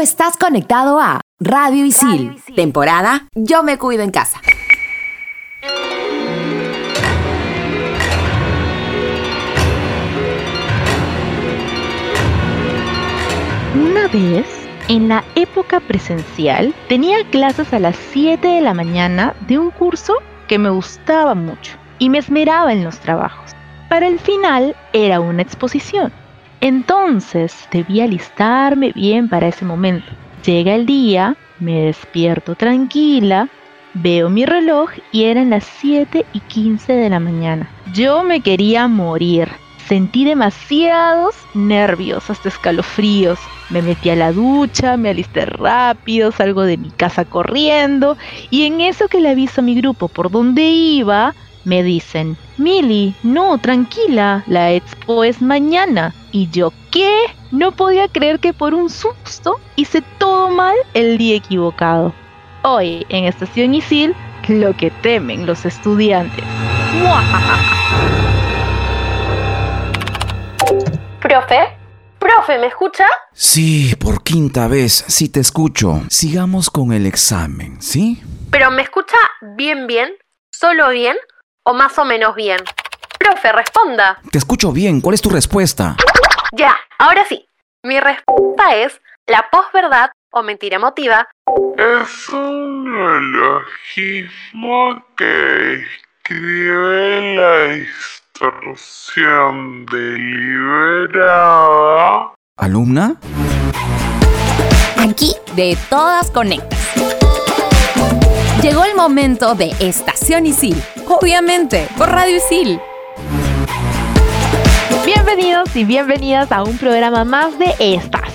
estás conectado a Radio Isil, temporada Yo me cuido en casa. Una vez, en la época presencial, tenía clases a las 7 de la mañana de un curso que me gustaba mucho y me esmeraba en los trabajos. Para el final era una exposición. Entonces debía alistarme bien para ese momento. Llega el día, me despierto tranquila, veo mi reloj y eran las 7 y 15 de la mañana. Yo me quería morir. Sentí demasiados nervios, hasta escalofríos. Me metí a la ducha, me alisté rápido, salgo de mi casa corriendo y en eso que le aviso a mi grupo por dónde iba, me dicen, Mili, no, tranquila, la expo es mañana. Y yo, ¿qué? No podía creer que por un susto hice todo mal el día equivocado. Hoy, en Estación Isil, lo que temen los estudiantes. Profe, profe, ¿me escucha? Sí, por quinta vez, sí te escucho. Sigamos con el examen, ¿sí? Pero ¿me escucha bien, bien? ¿Solo bien? ¿O más o menos bien? Profe, responda. Te escucho bien, ¿cuál es tu respuesta? Ya, ahora sí. Mi respuesta es la posverdad o mentira emotiva es un neologismo que describe la distorsión deliberada. ¿Alumna? Aquí de todas conectas. Llegó el momento de Estación Isil, obviamente, por Radio Isil. Bienvenidos y bienvenidas a un programa más de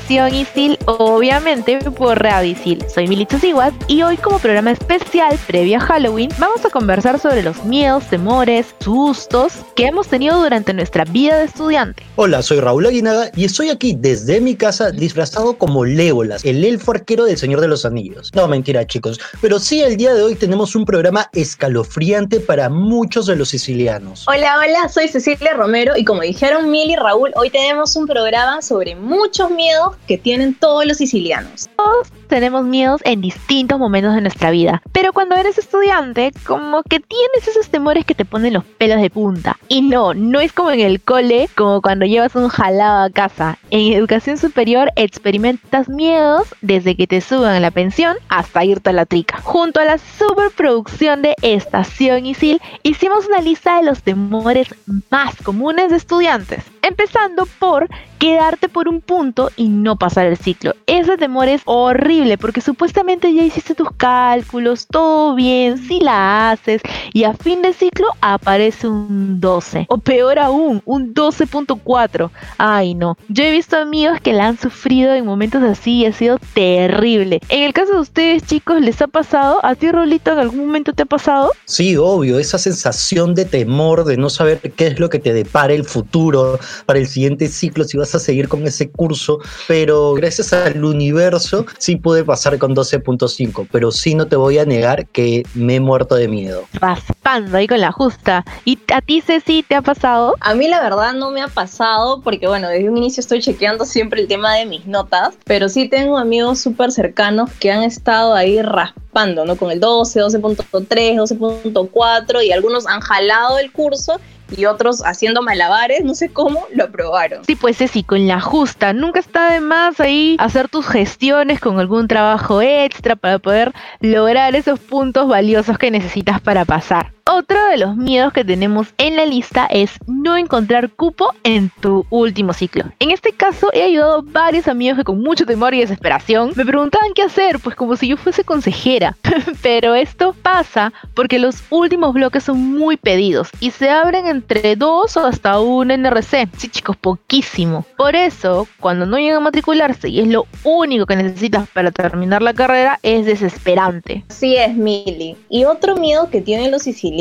Isil, obviamente por Radio Isil. Soy Milicho Siguas y hoy como programa especial previo a Halloween vamos a conversar sobre los miedos, temores, sustos que hemos tenido durante nuestra vida de estudiante. Hola, soy Raúl Aguinaga y estoy aquí desde mi casa disfrazado como Legolas, el elfo arquero del Señor de los Anillos. No, mentira chicos, pero sí el día de hoy tenemos un programa escalofriante para muchos de los sicilianos. Hola, hola, soy Cecilia Romero y como dijeron Mil y Raúl, hoy tenemos un programa sobre muchos miedos que tienen todos los sicilianos. Todos tenemos miedos en distintos momentos de nuestra vida, pero cuando eres estudiante, como que tienes esos temores que te ponen los pelos de punta. Y no, no es como en el cole, como cuando llevas un jalado a casa. En educación superior experimentas miedos desde que te suban a la pensión hasta irte a la trica. Junto a la superproducción de Estación Isil, hicimos una lista de los temores más comunes de estudiantes. Empezando por quedarte por un punto y no pasar el ciclo. Ese temor es horrible porque supuestamente ya hiciste tus cálculos, todo bien, si la haces y a fin de ciclo aparece un 12 o peor aún, un 12.4. Ay no, yo he visto amigos que la han sufrido en momentos así y ha sido terrible. En el caso de ustedes chicos, ¿les ha pasado? ¿A ti Rolito en algún momento te ha pasado? Sí, obvio, esa sensación de temor, de no saber qué es lo que te depara el futuro para el siguiente ciclo, si vas a seguir con ese curso, pero gracias al universo sí pude pasar con 12.5, pero sí no te voy a negar que me he muerto de miedo. Raspando ahí con la justa. ¿Y a ti, Ceci, te ha pasado? A mí la verdad no me ha pasado porque bueno, desde un inicio estoy chequeando siempre el tema de mis notas, pero sí tengo amigos súper cercanos que han estado ahí raspando, ¿no? Con el 12, 12.3, 12.4 y algunos han jalado el curso y otros haciendo malabares, no sé cómo, lo aprobaron. Sí, pues sí, con la justa. Nunca está de más ahí hacer tus gestiones con algún trabajo extra para poder lograr esos puntos valiosos que necesitas para pasar. Otro de los miedos que tenemos en la lista es no encontrar cupo en tu último ciclo. En este caso he ayudado a varios amigos que con mucho temor y desesperación me preguntaban qué hacer, pues como si yo fuese consejera. Pero esto pasa porque los últimos bloques son muy pedidos y se abren entre dos o hasta un NRC. Sí chicos, poquísimo. Por eso, cuando no llegan a matricularse y es lo único que necesitas para terminar la carrera, es desesperante. Así es, Mili. Y otro miedo que tienen los sicilianos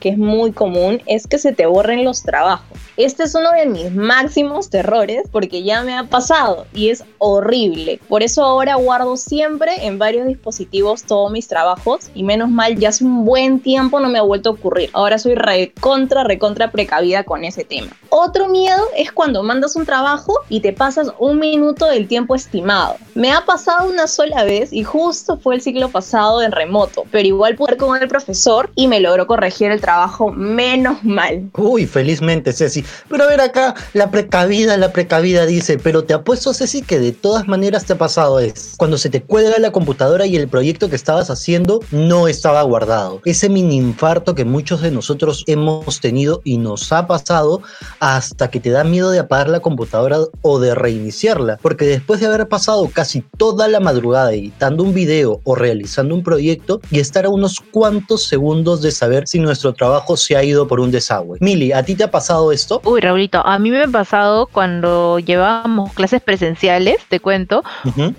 que es muy común, es que se te borren los trabajos. Este es uno de mis máximos terrores porque ya me ha pasado y es horrible. Por eso ahora guardo siempre en varios dispositivos todos mis trabajos y menos mal ya hace un buen tiempo no me ha vuelto a ocurrir. Ahora soy recontra, recontra precavida con ese tema. Otro miedo es cuando mandas un trabajo y te pasas un minuto del tiempo estimado. Me ha pasado una sola vez y justo fue el ciclo pasado en remoto, pero igual pude con el profesor y me logró corregir el trabajo menos mal. Uy, felizmente, Ceci. Pero a ver acá, la precavida, la precavida dice, pero te apuesto, Ceci, que de todas maneras te ha pasado es cuando se te cuelga la computadora y el proyecto que estabas haciendo no estaba guardado. Ese mini infarto que muchos de nosotros hemos tenido y nos ha pasado hasta que te da miedo de apagar la computadora o de reiniciarla, porque después de haber pasado casi toda la madrugada editando un video o realizando un proyecto y estar a unos cuantos segundos de saber si nuestro trabajo se ha ido por un desagüe. Mili, ¿a ti te ha pasado esto? Uy, Raulito, a mí me ha pasado cuando llevábamos clases presenciales, te cuento.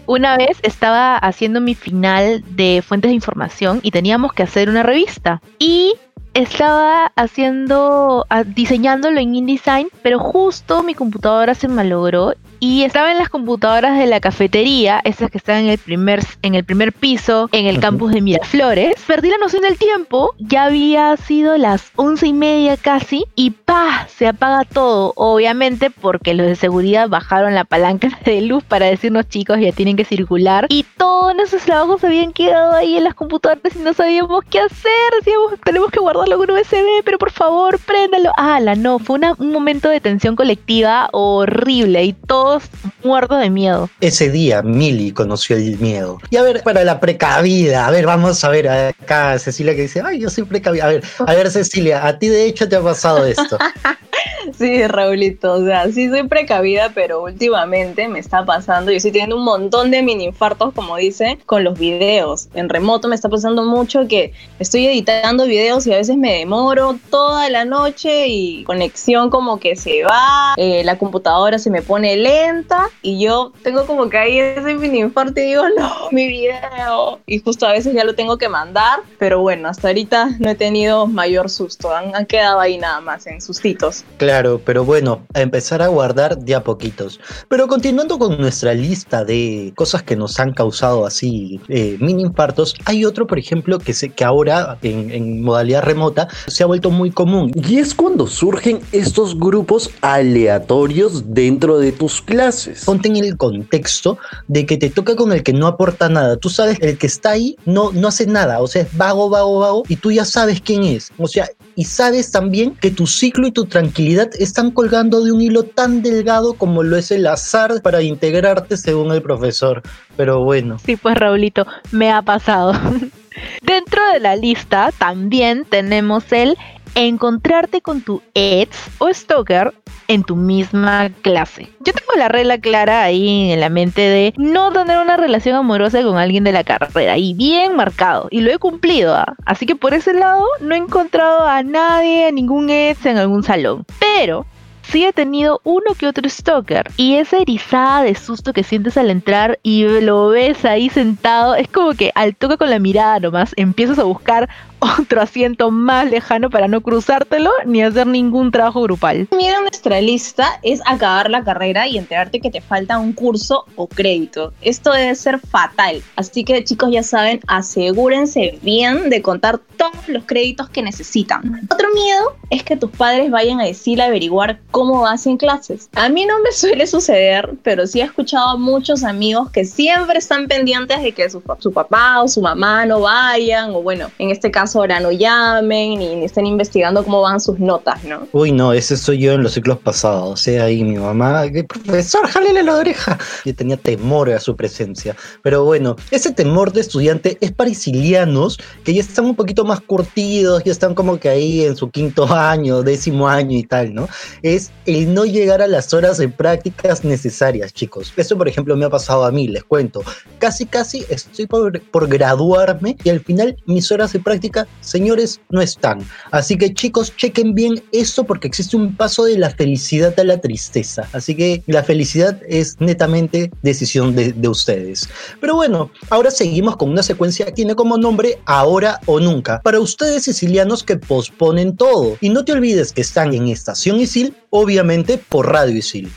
Una vez estaba haciendo mi final de fuentes de información y teníamos que hacer una revista. Y estaba haciendo, ah, diseñándolo en InDesign, pero justo mi computadora se malogró y estaba en las computadoras de la cafetería, esas que están en el primer, en el primer piso, en el campus de Miraflores. Perdí la noción del tiempo, ya había sido las once y media casi, y ¡pa! se apaga todo, obviamente porque los de seguridad bajaron la palanca de luz para decirnos chicos ya tienen que circular, y todos nuestros trabajos habían quedado ahí en las computadoras y no sabíamos qué hacer, decíamos tenemos que guardarlo con USB, pero por favor préndalo. Ah, la no, fue una- un momento de tensión colectiva horrible y todos muertos de miedo. Ese día Mili conoció el miedo. Y a ver, para la precavida, a ver, vamos a ver acá Cecilia que dice, ay, yo soy precavida. A ver, a ver Cecilia, a ti de hecho te ha pasado esto. Sí, Raulito, o sea, sí soy precavida, pero últimamente me está pasando, yo estoy teniendo un montón de mini infartos, como dice, con los videos. En remoto me está pasando mucho que estoy editando videos y a veces me demoro toda la noche y conexión como que se va, eh, la computadora se me pone lenta y yo tengo como que ahí ese mini infarto y digo, no, mi video. Y justo a veces ya lo tengo que mandar, pero bueno, hasta ahorita no he tenido mayor susto, han, han quedado ahí nada más en sustitos. Claro, pero bueno, a empezar a guardar de a poquitos. Pero continuando con nuestra lista de cosas que nos han causado así eh, mini infartos, hay otro, por ejemplo, que, se, que ahora en, en modalidad remota se ha vuelto muy común. Y es cuando surgen estos grupos aleatorios dentro de tus clases. Ponte en el contexto de que te toca con el que no aporta nada. Tú sabes, el que está ahí no, no hace nada, o sea, es vago, vago, vago, y tú ya sabes quién es. O sea, y sabes también que tu ciclo y tu tranquilidad están colgando de un hilo tan delgado como lo es el azar para integrarte según el profesor. Pero bueno, Sí, pues Raulito, me ha pasado. Dentro de la lista también tenemos el encontrarte con tu ex o stalker en tu misma clase. Yo tengo la regla clara ahí en la mente de no tener una relación amorosa con alguien de la carrera y bien marcado y lo he cumplido. ¿ah? Así que por ese lado no he encontrado a nadie, a ningún ex en algún salón. Pero sí he tenido uno que otro stalker. Y esa erizada de susto que sientes al entrar y lo ves ahí sentado, es como que al toque con la mirada nomás empiezas a buscar otro asiento más lejano para no cruzártelo ni hacer ningún trabajo grupal. Mira, nuestra lista es acabar la carrera y enterarte que te falta un curso o crédito. Esto debe ser fatal. Así que chicos ya saben, asegúrense bien de contar todos los créditos que necesitan. Otro miedo es que tus padres vayan a decir a averiguar cómo vas en clases. A mí no me suele suceder, pero sí he escuchado a muchos amigos que siempre están pendientes de que su, su papá o su mamá no vayan, o bueno, en este caso ahora no llamen ni, ni estén investigando cómo van sus notas, ¿no? uy no, ese soy yo en los ciclos pasados. O sea, ahí mi mamá, "¿Qué, profesor, jálele la oreja. Yo tenía temor a su presencia. Pero bueno, ese temor de estudiante es para isilianos que ya están un poquito más curtidos, ya están como que ahí en su quinto año, décimo año y tal, ¿no? Es el no llegar a las horas de prácticas necesarias, chicos. Esto, por ejemplo, me ha pasado a mí, les cuento. casi casi estoy por, por graduarme y al final mis horas de práctica, señores, no están. Así que chicos, chequen bien esto porque existe un paso de la felicidad a la tristeza. Así que la felicidad es netamente decisión de, de ustedes. Pero bueno, ahora seguimos con una secuencia que tiene como nombre Ahora o Nunca. Para ustedes sicilianos que posponen todo. Y no te olvides que están en Estación Isil, obviamente por Radio Isil.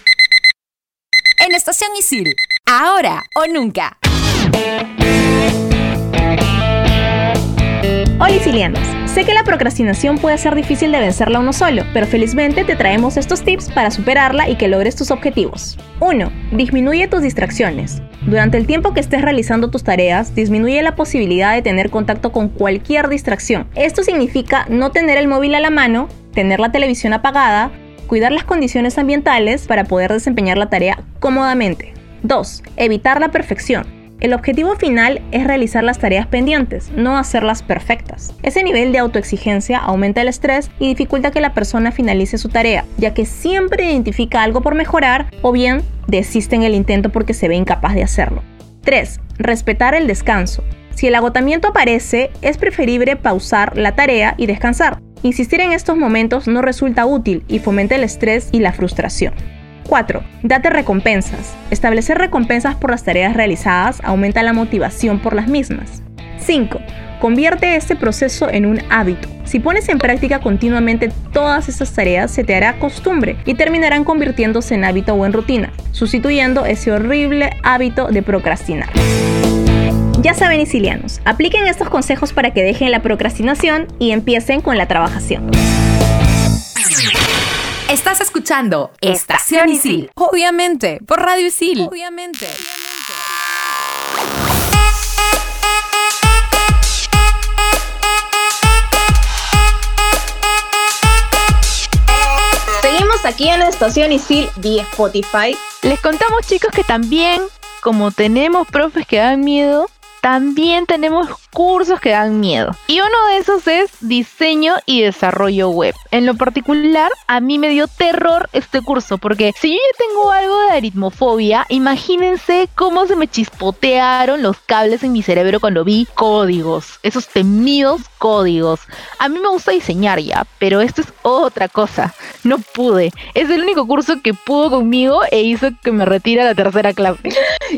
En Estación Isil, ahora o nunca. Hola Isilianos. Sé que la procrastinación puede ser difícil de vencerla uno solo, pero felizmente te traemos estos tips para superarla y que logres tus objetivos. 1. Disminuye tus distracciones. Durante el tiempo que estés realizando tus tareas, disminuye la posibilidad de tener contacto con cualquier distracción. Esto significa no tener el móvil a la mano, tener la televisión apagada, cuidar las condiciones ambientales para poder desempeñar la tarea cómodamente. 2. Evitar la perfección. El objetivo final es realizar las tareas pendientes, no hacerlas perfectas. Ese nivel de autoexigencia aumenta el estrés y dificulta que la persona finalice su tarea, ya que siempre identifica algo por mejorar o bien desiste en el intento porque se ve incapaz de hacerlo. 3. Respetar el descanso. Si el agotamiento aparece, es preferible pausar la tarea y descansar. Insistir en estos momentos no resulta útil y fomenta el estrés y la frustración. 4. Date recompensas. Establecer recompensas por las tareas realizadas aumenta la motivación por las mismas. 5. Convierte este proceso en un hábito. Si pones en práctica continuamente todas estas tareas, se te hará costumbre y terminarán convirtiéndose en hábito o en rutina, sustituyendo ese horrible hábito de procrastinar. Ya saben, isilianos, apliquen estos consejos para que dejen la procrastinación y empiecen con la trabajación. Estás escuchando Estación Isil. Obviamente, por Radio Isil. Obviamente. Seguimos aquí en estación Isil vía Spotify. Les contamos chicos que también, como tenemos profes que dan miedo, también tenemos cursos que dan miedo. Y uno de esos es diseño y desarrollo web. En lo particular, a mí me dio terror este curso porque si yo ya tengo algo de aritmofobia, imagínense cómo se me chispotearon los cables en mi cerebro cuando vi códigos, esos temidos códigos. A mí me gusta diseñar ya, pero esto es otra cosa. No pude. Es el único curso que pudo conmigo e hizo que me retire a la tercera clase.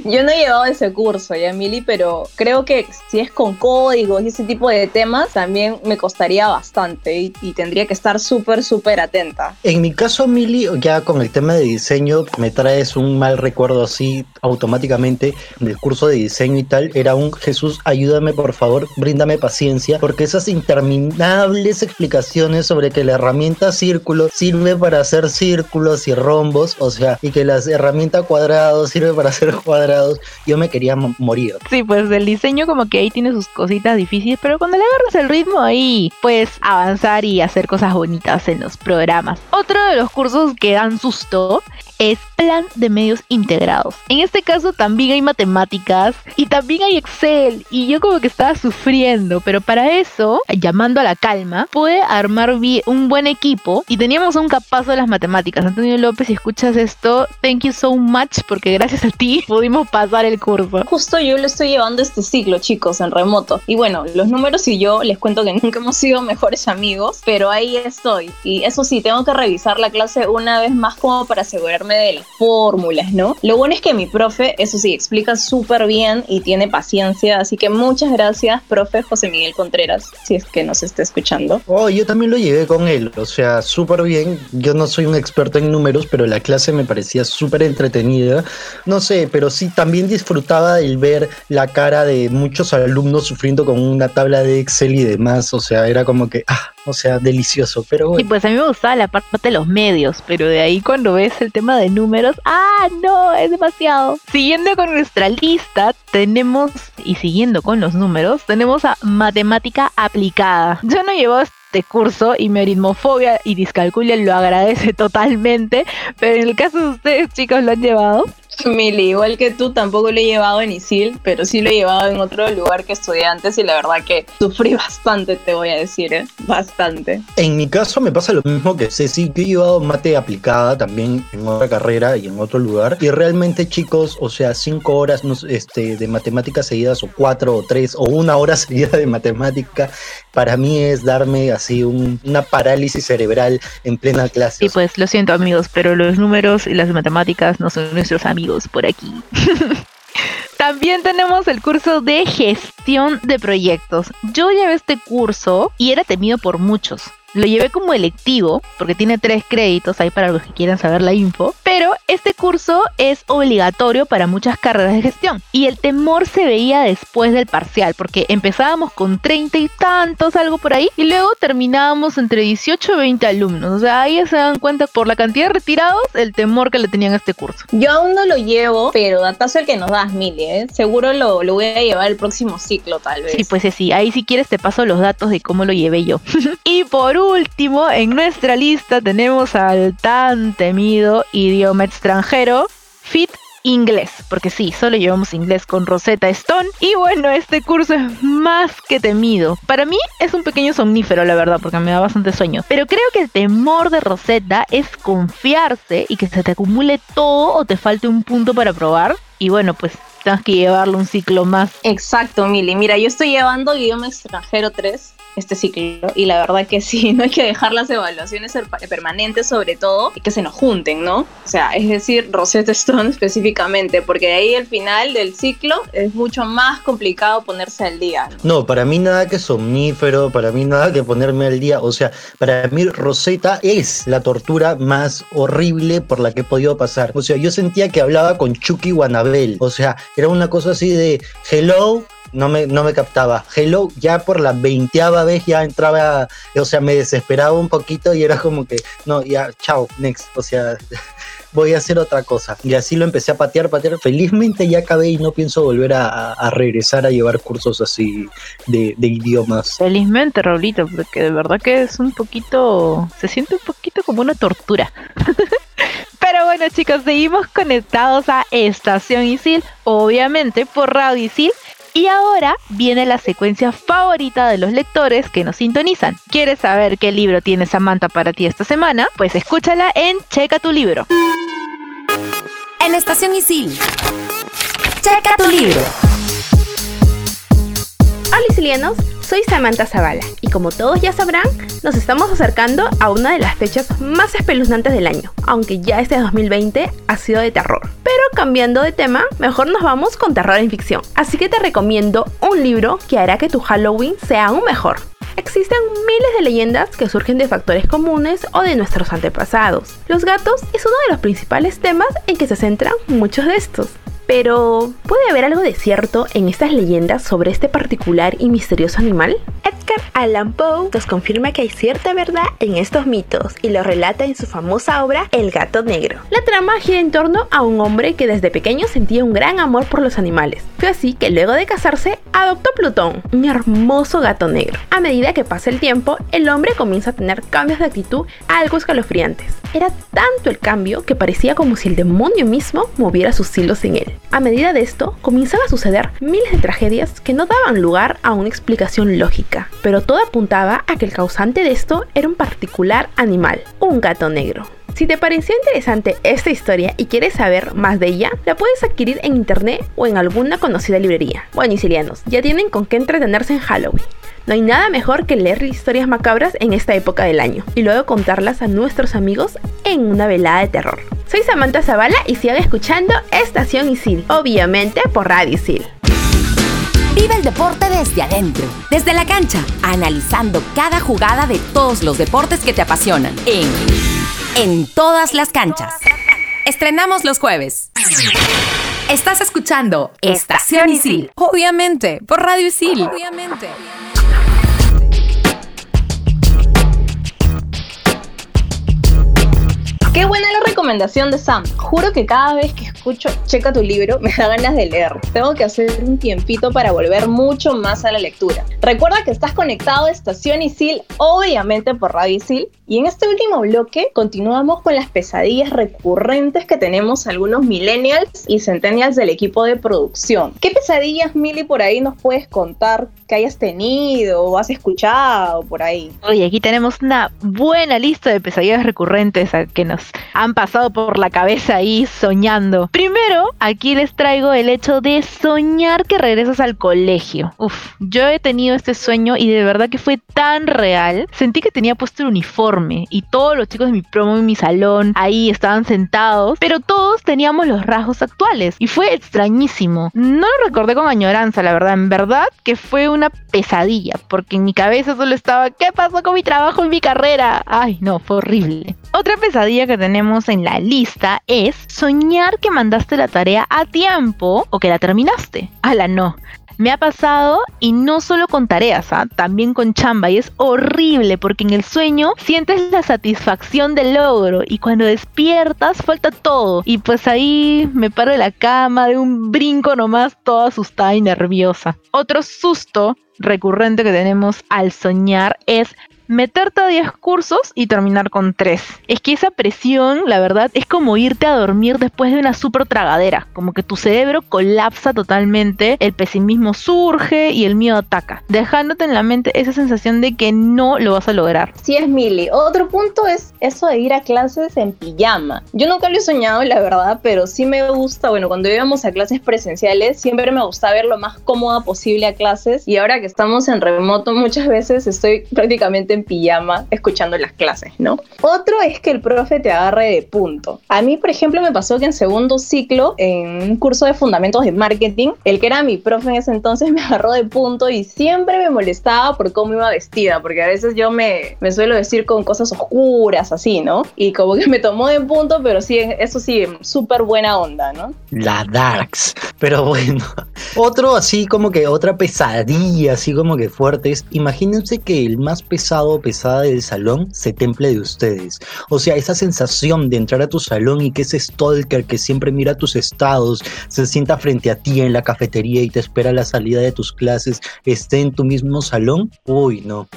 Yo no he llevado ese curso, ya, Mili, pero creo que si es con códigos y ese tipo de temas, también me costaría bastante y, y tendría que estar súper, súper atenta. En mi caso, Mili, ya con el tema de diseño, me traes un mal recuerdo así automáticamente del curso de diseño y tal. Era un Jesús, ayúdame por favor, bríndame paciencia, porque esas interminables explicaciones sobre que la herramienta círculo sirve para hacer círculos y rombos, o sea, y que la herramienta cuadrado sirve para hacer cuadrados, yo me quería mo- morir. Sí, pues el diseño como que ahí tiene sus cositas difíciles, pero cuando le agarras el ritmo ahí puedes avanzar y hacer cosas bonitas en los programas. Otro de los cursos que dan susto es plan de medios integrados. En este caso también hay matemáticas y también hay Excel y yo como que estaba sufriendo, pero para eso, llamando a la calma, pude armar un buen equipo y teníamos un capazo de las matemáticas. Antonio López, si escuchas esto, thank you so much porque gracias a ti pudimos pasar el curso. Justo yo lo estoy llevando este ciclo, chicos, en remoto. Y bueno, los números y yo les cuento que nunca hemos sido mejores amigos, pero ahí estoy. Y eso sí, tengo que revisar la clase una vez más como para asegurarme de las fórmulas, ¿no? Lo bueno es que mi profe, eso sí, explica súper bien y tiene paciencia. Así que muchas gracias, profe José Miguel Contreras, si es que nos está escuchando. Oh, yo también lo llevé con él, o sea, súper bien. Yo no soy un experto en números, pero la clase me parecía súper entretenida. No sé, pero sí también disfrutaba el ver la cara de muchos alumnos sufriendo con una tabla de Excel y demás. O sea, era como que, ah, o sea, delicioso. Pero Y bueno, pues a mí me gustaba la parte de los medios, pero de ahí cuando ves el tema de números, ¡ah, no! Es demasiado. Siguiendo con nuestra lista, tenemos, y siguiendo con los números, tenemos a matemática aplicada. Yo no llevo este curso y mi aritmofobia y discalculia lo agradece totalmente, pero en el caso de ustedes, chicos, lo han llevado. Mili, igual que tú, tampoco lo he llevado en ISIL, pero sí lo he llevado en otro lugar que estudié antes y la verdad que sufrí bastante, te voy a decir, ¿eh? Bastante. En mi caso me pasa lo mismo que Ceci, que he llevado mate aplicada también en otra carrera y en otro lugar. Y realmente, chicos, o sea, cinco horas este, de matemáticas seguidas, o cuatro, o tres, o una hora seguida de matemática, para mí es darme así un- una parálisis cerebral en plena clase. Y pues lo siento amigos, pero los números y las matemáticas no son nuestros amigos por aquí. También tenemos el curso de gestión de proyectos. Yo llevé este curso y era temido por muchos. Lo llevé como electivo, porque tiene tres créditos ahí para los que quieran saber la info, pero este curso es obligatorio para muchas carreras de gestión. Y el temor se veía después del parcial, porque empezábamos con treinta y tantos, algo por ahí, y luego terminábamos entre 18 y 20 alumnos. O sea, ahí se dan cuenta por la cantidad de retirados, el temor que le tenían a este curso. Yo aún no lo llevo, pero datazo el que nos das, Mili, ¿eh? Seguro lo, lo voy a llevar el próximo ciclo, tal vez. Sí, pues sí, ahí si quieres te paso los datos de cómo lo llevé yo. y por último, en nuestra lista tenemos al tan temido idioma extranjero, FIT Inglés, porque sí, solo llevamos inglés con Rosetta Stone. Y bueno, este curso es más que temido. Para mí es un pequeño somnífero, la verdad, porque me da bastante sueño. Pero creo que el temor de Rosetta es confiarse y que se te acumule todo o te falte un punto para probar. Y bueno, pues tengas que llevarlo un ciclo más. Exacto, Mili. Mira, yo estoy llevando idioma extranjero 3 este ciclo y la verdad que sí, no hay que dejar las evaluaciones per- permanentes sobre todo y que se nos junten, ¿no? O sea, es decir, Rosetta Stone específicamente, porque de ahí al final del ciclo es mucho más complicado ponerse al día. ¿no? No, para mí nada que somnífero, para mí nada que ponerme al día. O sea, para mí Rosetta es la tortura más horrible por la que he podido pasar. O sea, yo sentía que hablaba con Chucky Wanabel. O sea, era una cosa así de hello. No me, no me captaba. Hello, ya por la veinteava vez ya entraba, o sea, me desesperaba un poquito y era como que, no, ya, chao, next. O sea, voy a hacer otra cosa. Y así lo empecé a patear, patear. Felizmente ya acabé y no pienso volver a, regresar a llevar cursos así de, de idiomas. Felizmente, Raulito, porque de verdad que es un poquito. Se siente un poquito como una tortura. Pero bueno, chicos, seguimos conectados a Estación Isil, obviamente por Radio Isil. Y ahora viene la secuencia favorita de los lectores que nos sintonizan. ¿Quieres saber qué libro tiene Samantha para ti esta semana? Pues escúchala en Checa tu libro. En Estación Isil. Checa tu libro. Hola soy Samantha Zavala y como todos ya sabrán, nos estamos acercando a una de las fechas más espeluznantes del año, aunque ya este 2020 ha sido de terror. Pero cambiando de tema, mejor nos vamos con terror en ficción. Así que te recomiendo un libro que hará que tu Halloween sea aún mejor. Existen miles de leyendas que surgen de factores comunes o de nuestros antepasados. Los gatos es uno de los principales temas en que se centran muchos de estos. Pero, ¿puede haber algo de cierto en estas leyendas sobre este particular y misterioso animal? Edgar Allan Poe nos confirma que hay cierta verdad en estos mitos y lo relata en su famosa obra El gato negro. La trama gira en torno a un hombre que desde pequeño sentía un gran amor por los animales. Fue así que luego de casarse adoptó Plutón, un hermoso gato negro. A medida que pasa el tiempo, el hombre comienza a tener cambios de actitud algo escalofriantes. Era tanto el cambio que parecía como si el demonio mismo moviera sus hilos en él. A medida de esto, comenzaban a suceder miles de tragedias que no daban lugar a una explicación lógica, pero todo apuntaba a que el causante de esto era un particular animal, un gato negro. Si te pareció interesante esta historia y quieres saber más de ella, la puedes adquirir en internet o en alguna conocida librería. Bueno, isilianos, ya tienen con qué entretenerse en Halloween. No hay nada mejor que leer historias macabras en esta época del año y luego contarlas a nuestros amigos en una velada de terror. Soy Samantha Zavala y sigan escuchando Estación Isil, obviamente por Radio Isil. Vive el deporte desde adentro, desde la cancha, analizando cada jugada de todos los deportes que te apasionan en En todas las canchas. Estrenamos los jueves. Estás escuchando Estación Isil, obviamente, por Radio Isil. Obviamente. Qué buena la recomendación de Sam. Juro que cada vez que escucho Checa tu libro me da ganas de leer. Tengo que hacer un tiempito para volver mucho más a la lectura. Recuerda que estás conectado a Estación Isil, obviamente por Radio Isil. Y en este último bloque continuamos con las pesadillas recurrentes que tenemos algunos millennials y centennials del equipo de producción. ¿Qué pesadillas, Mili, por ahí nos puedes contar que hayas tenido o has escuchado por ahí? Oye, aquí tenemos una buena lista de pesadillas recurrentes que nos han pasado por la cabeza ahí soñando. Primero, aquí les traigo el hecho de soñar que regresas al colegio. Uf, yo he tenido este sueño y de verdad que fue tan real. Sentí que tenía puesto el uniforme y todos los chicos de mi promo en mi salón ahí estaban sentados, pero todos teníamos los rasgos actuales y fue extrañísimo. No lo recordé con añoranza, la verdad. En verdad que fue una pesadilla porque en mi cabeza solo estaba ¿qué pasó con mi trabajo y mi carrera? Ay, no, fue horrible. Otra pesadilla que tenemos en la lista es soñar que mandaste la tarea a tiempo o que la terminaste. Ala, no. Me ha pasado y no solo con tareas, ¿ah? también con chamba y es horrible porque en el sueño sientes la satisfacción del logro y cuando despiertas falta todo y pues ahí me paro de la cama de un brinco nomás toda asustada y nerviosa. Otro susto recurrente que tenemos al soñar es meterte a 10 cursos y terminar con 3. Es que esa presión, la verdad, es como irte a dormir después de una super tragadera, como que tu cerebro colapsa totalmente, el pesimismo surge y el miedo ataca, dejándote en la mente esa sensación de que no lo vas a lograr. Sí es Mili. Otro punto es eso de ir a clases en pijama. Yo nunca lo he soñado, la verdad, pero sí me gusta, bueno, cuando íbamos a clases presenciales, siempre me gusta ver lo más cómoda posible a clases y ahora que estamos en remoto muchas veces estoy prácticamente pijama escuchando las clases, ¿no? Otro es que el profe te agarre de punto. A mí, por ejemplo, me pasó que en segundo ciclo, en un curso de fundamentos de marketing, el que era mi profe en ese entonces me agarró de punto y siempre me molestaba por cómo iba vestida, porque a veces yo me, me suelo vestir con cosas oscuras, así, ¿no? Y como que me tomó de punto, pero sí, eso sí, súper buena onda, ¿no? La Darks. Pero bueno, otro así como que otra pesadilla, así como que fuerte es, imagínense que el más pesado pesada del salón se temple de ustedes. O sea, esa sensación de entrar a tu salón y que ese stalker que siempre mira tus estados, se sienta frente a ti en la cafetería y te espera la salida de tus clases, esté en tu mismo salón, uy, no.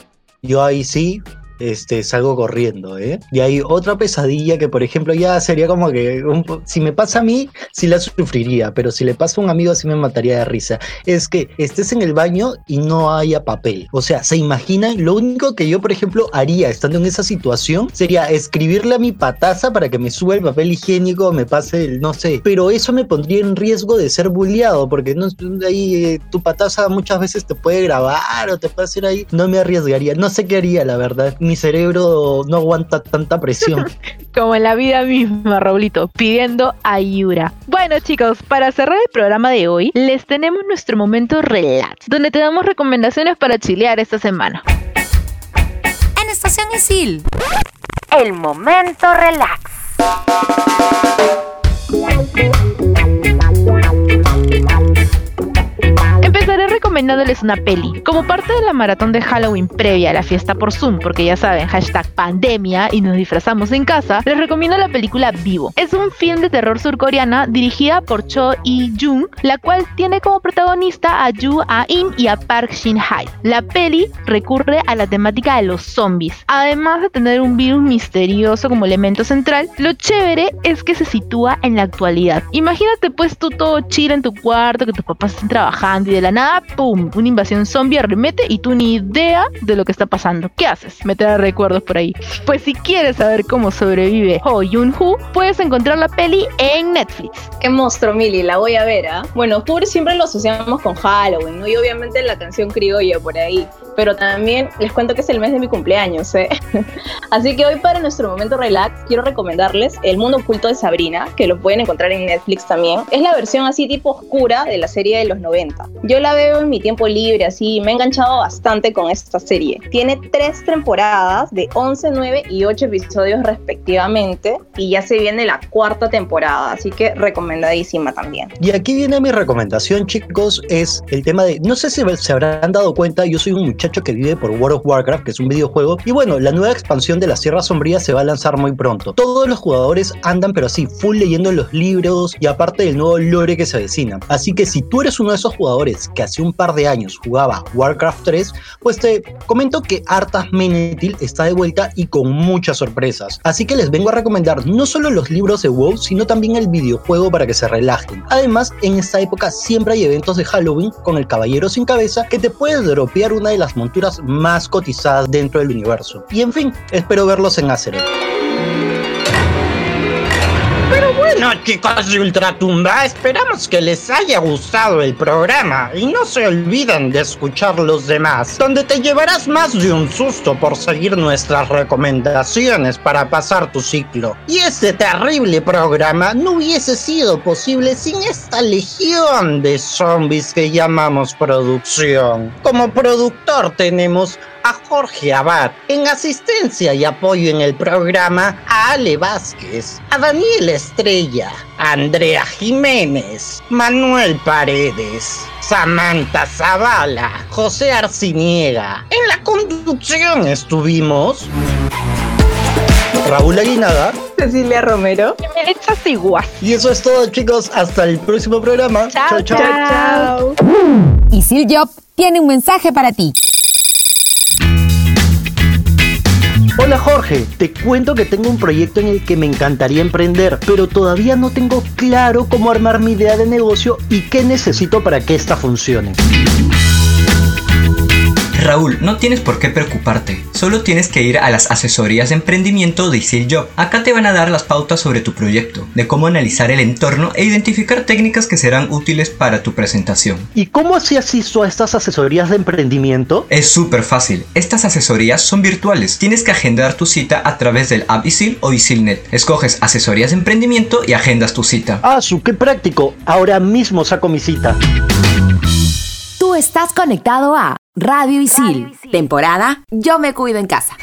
Yo ahí sí este, salgo corriendo, ¿eh? Y hay otra pesadilla que, por ejemplo, ya sería como que, si me pasa a mí, sí la sufriría, pero si le pasa a un amigo, sí me mataría de risa. Es que estés en el baño y no haya papel. O sea, ¿se imaginan? Lo único que yo, por ejemplo, haría estando en esa situación sería escribirle a mi pataza para que me suba el papel higiénico, me pase el, no sé, pero eso me pondría en riesgo de ser bulleado, porque no, ahí eh, tu pataza muchas veces te puede grabar o te puede hacer ahí. No me arriesgaría, no sé qué haría, la verdad mi cerebro no aguanta tanta presión. Como en la vida misma, Raulito, pidiendo ayuda. Bueno, chicos, para cerrar el programa de hoy, les tenemos nuestro momento relax, donde te damos recomendaciones para chilear esta semana. En Estación Isil, el momento relax. Recomendándoles una peli. Como parte de la maratón de Halloween previa a la fiesta por Zoom, porque ya saben, hashtag pandemia y nos disfrazamos en casa, les recomiendo la película Vivo. Es un film de terror surcoreana dirigida por Cho Yi-jung, la cual tiene como protagonista a Yu A-in y a Park Shin-hae. La peli recurre a la temática de los zombies. Además de tener un virus misterioso como elemento central, lo chévere es que se sitúa en la actualidad. Imagínate pues tú todo chill en tu cuarto, que tus papás estén trabajando y de la nada, ¡pum! Una invasión zombie arremete y tú ni idea de lo que está pasando. ¿Qué haces? Meter recuerdos por ahí. Pues si quieres saber cómo sobrevive Ho Yun-Hoo, puedes encontrar la peli en Netflix. Qué monstruo, Mili, la voy a ver, ¿ah? Bueno, octubre siempre lo asociamos con Halloween, ¿no? Y obviamente la canción criolla por ahí. Pero también les cuento que es el mes de mi cumpleaños, ¿eh? Así que hoy para nuestro momento relax quiero recomendarles El mundo oculto de Sabrina, que lo pueden encontrar en Netflix también. Es la versión así tipo oscura de la serie de los 90. Yo la veo en mi tiempo libre, así me he enganchado bastante con esta serie. Tiene tres temporadas de 11, 9 y 8 episodios respectivamente y ya se viene la cuarta temporada, así que recomendadísima también. Y aquí viene mi recomendación, chicos, es el tema de, no sé si se habrán dado cuenta, yo soy un muchacho muchacho que vive por World of Warcraft, que es un videojuego. Y bueno, la nueva expansión de la Sierra Sombría se va a lanzar muy pronto. Todos los jugadores andan, pero así, full leyendo los libros y aparte del nuevo lore que se avecina. Así que si tú eres uno de esos jugadores que hace un par de años jugaba Warcraft 3, pues te comento que Arthas Menethil está de vuelta y con muchas sorpresas. Así que les vengo a recomendar no solo los libros de WoW, sino también el videojuego para que se relajen. Además, en esta época siempre hay eventos de Halloween con el Caballero sin Cabeza que te puede dropear una de las monturas más cotizadas dentro del universo. Y en fin, espero verlos en Azeroth. Bueno, chicos de Ultratumba, esperamos que les haya gustado el programa y no se olviden de escuchar los demás, donde te llevarás más de un susto por seguir nuestras recomendaciones para pasar tu ciclo. Y este terrible programa no hubiese sido posible sin esta legión de zombies que llamamos producción. Como productor tenemos a Jorge Abad, en asistencia y apoyo en el programa a Ale Vázquez, a Daniel Estrella, a Andrea Jiménez, Manuel Paredes, Samantha Zavala, José Arciniega. En la conducción estuvimos Raúl Aguinaga, Cecilia Romero. Echas igual. y eso es todo chicos, hasta el próximo programa. Chao, chao. Chao. Y Sil Job tiene un mensaje para ti. Hola Jorge, te cuento que tengo un proyecto en el que me encantaría emprender, pero todavía no tengo claro cómo armar mi idea de negocio y qué necesito para que esta funcione. Raúl, no tienes por qué preocuparte, solo tienes que ir a las asesorías de emprendimiento de Isil Job. Acá te van a dar las pautas sobre tu proyecto, de cómo analizar el entorno e identificar técnicas que serán útiles para tu presentación. ¿Y cómo así asisto a estas asesorías de emprendimiento? Es súper fácil, estas asesorías son virtuales, tienes que agendar tu cita a través del app Isil o Isilnet. Escoges asesorías de emprendimiento y agendas tu cita. Ah, su qué práctico. Ahora mismo saco mi cita. Tú estás conectado a Radio Isil, temporada Yo me cuido en casa.